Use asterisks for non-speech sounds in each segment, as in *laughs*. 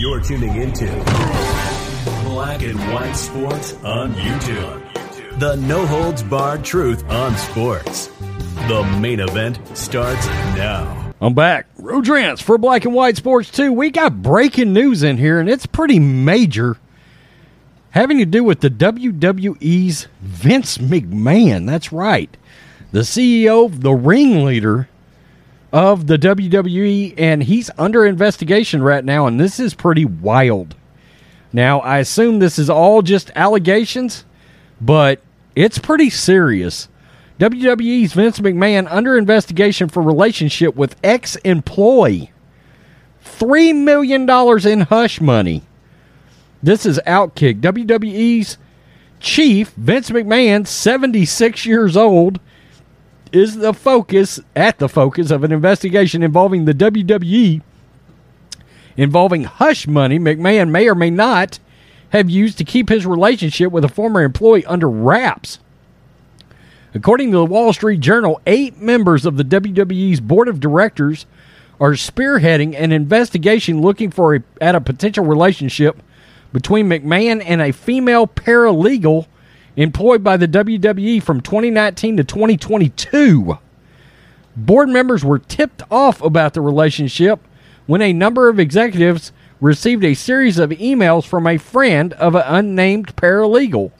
You're tuning into Black and White Sports on YouTube. The no holds barred truth on sports. The main event starts now. I'm back. Rodrance for Black and White Sports 2. We got breaking news in here, and it's pretty major. Having to do with the WWE's Vince McMahon. That's right. The CEO, the ringleader of the WWE, and he's under investigation right now, and this is pretty wild. Now, I assume this is all just allegations, but it's pretty serious. WWE's Vince McMahon under investigation for relationship with ex employee. $3 million in hush money. This is Outkick. WWE's chief, Vince McMahon, 76 years old, is the focus, at the focus of an investigation involving the WWE involving hush money McMahon may or may not have used to keep his relationship with a former employee under wraps. According to the Wall Street Journal, eight members of the WWE's board of directors are spearheading an investigation looking for a, at a potential relationship between McMahon and a female paralegal employed by the WWE from 2019 to 2022. Board members were tipped off about the relationship when a number of executives received a series of emails from a friend of an unnamed paralegal.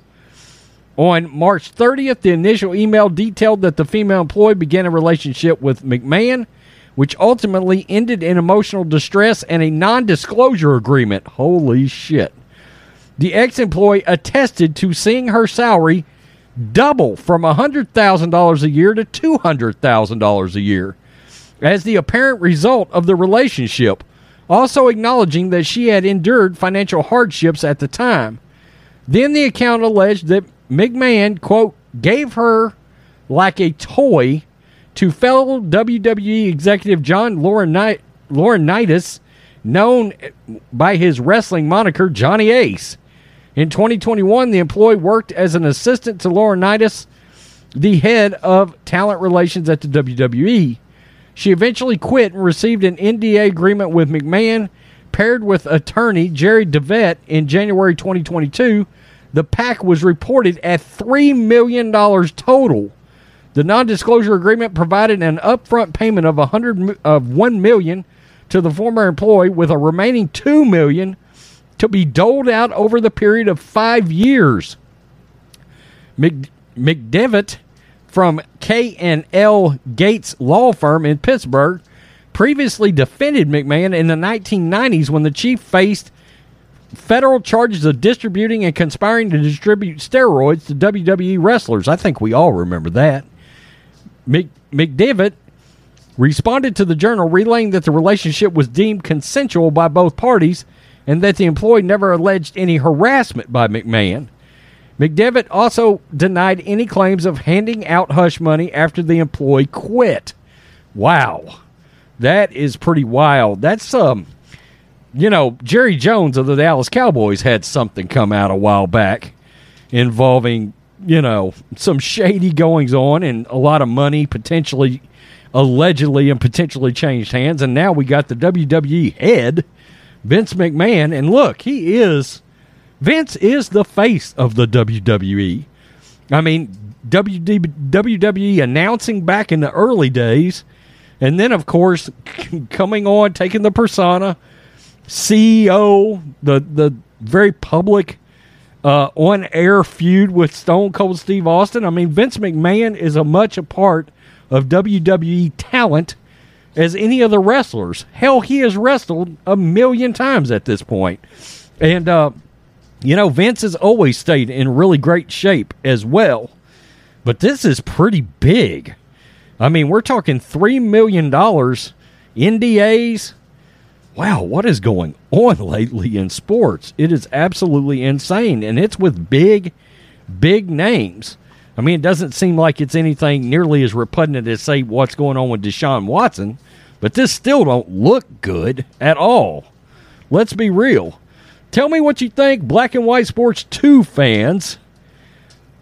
On March 30th, the initial email detailed that the female employee began a relationship with McMahon, which ultimately ended in emotional distress and a non disclosure agreement. Holy shit. The ex employee attested to seeing her salary double from $100,000 a year to $200,000 a year as the apparent result of the relationship, also acknowledging that she had endured financial hardships at the time. Then the account alleged that McMahon, quote, gave her like a toy to fellow WWE executive John Laurinaitis, known by his wrestling moniker Johnny Ace. In 2021, the employee worked as an assistant to Laurinaitis, the head of talent relations at the WWE. She eventually quit and received an NDA agreement with McMahon, paired with attorney Jerry DeVette in January 2022. The pack was reported at $3 million total. The non-disclosure agreement provided an upfront payment of 100 of 1 million to the former employee with a remaining 2 million to be doled out over the period of 5 years. Mc, McDevitt from K&L Gates law firm in Pittsburgh previously defended McMahon in the 1990s when the chief faced federal charges of distributing and conspiring to distribute steroids to WWE wrestlers. I think we all remember that. Mc, McDevitt responded to the journal relaying that the relationship was deemed consensual by both parties and that the employee never alleged any harassment by McMahon. McDevitt also denied any claims of handing out hush money after the employee quit. Wow. That is pretty wild. That's um you know, Jerry Jones of the Dallas Cowboys had something come out a while back involving, you know, some shady goings on and a lot of money potentially allegedly and potentially changed hands and now we got the WWE head Vince McMahon and look, he is Vince is the face of the WWE. I mean, WWE announcing back in the early days, and then of course *laughs* coming on, taking the persona, CEO, the the very public uh, on air feud with Stone Cold Steve Austin. I mean, Vince McMahon is a much a part of WWE talent as any of the wrestlers. Hell, he has wrestled a million times at this point, and. Uh, you know, Vince has always stayed in really great shape as well, but this is pretty big. I mean, we're talking $3 million NDAs. wow, what is going on *laughs* lately in sports? It is absolutely insane. And it's with big, big names. I mean, it doesn't seem like it's anything nearly as repugnant as, say, what's going on with Deshaun Watson, but this still don't look good at all. Let's be real. Tell me what you think, Black and White Sports 2 fans.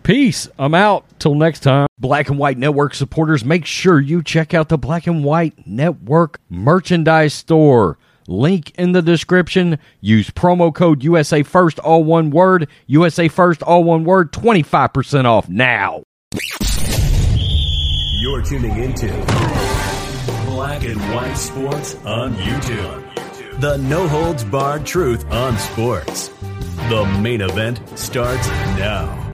Peace. I'm out. Till next time. Black and White Network supporters, make sure you check out the Black and White Network merchandise store. Link in the description. Use promo code USA First, all one word. USA First, all one word. 25% off now. You're tuning into Black and White Sports on YouTube. The no holds barred truth on sports. The main event starts now.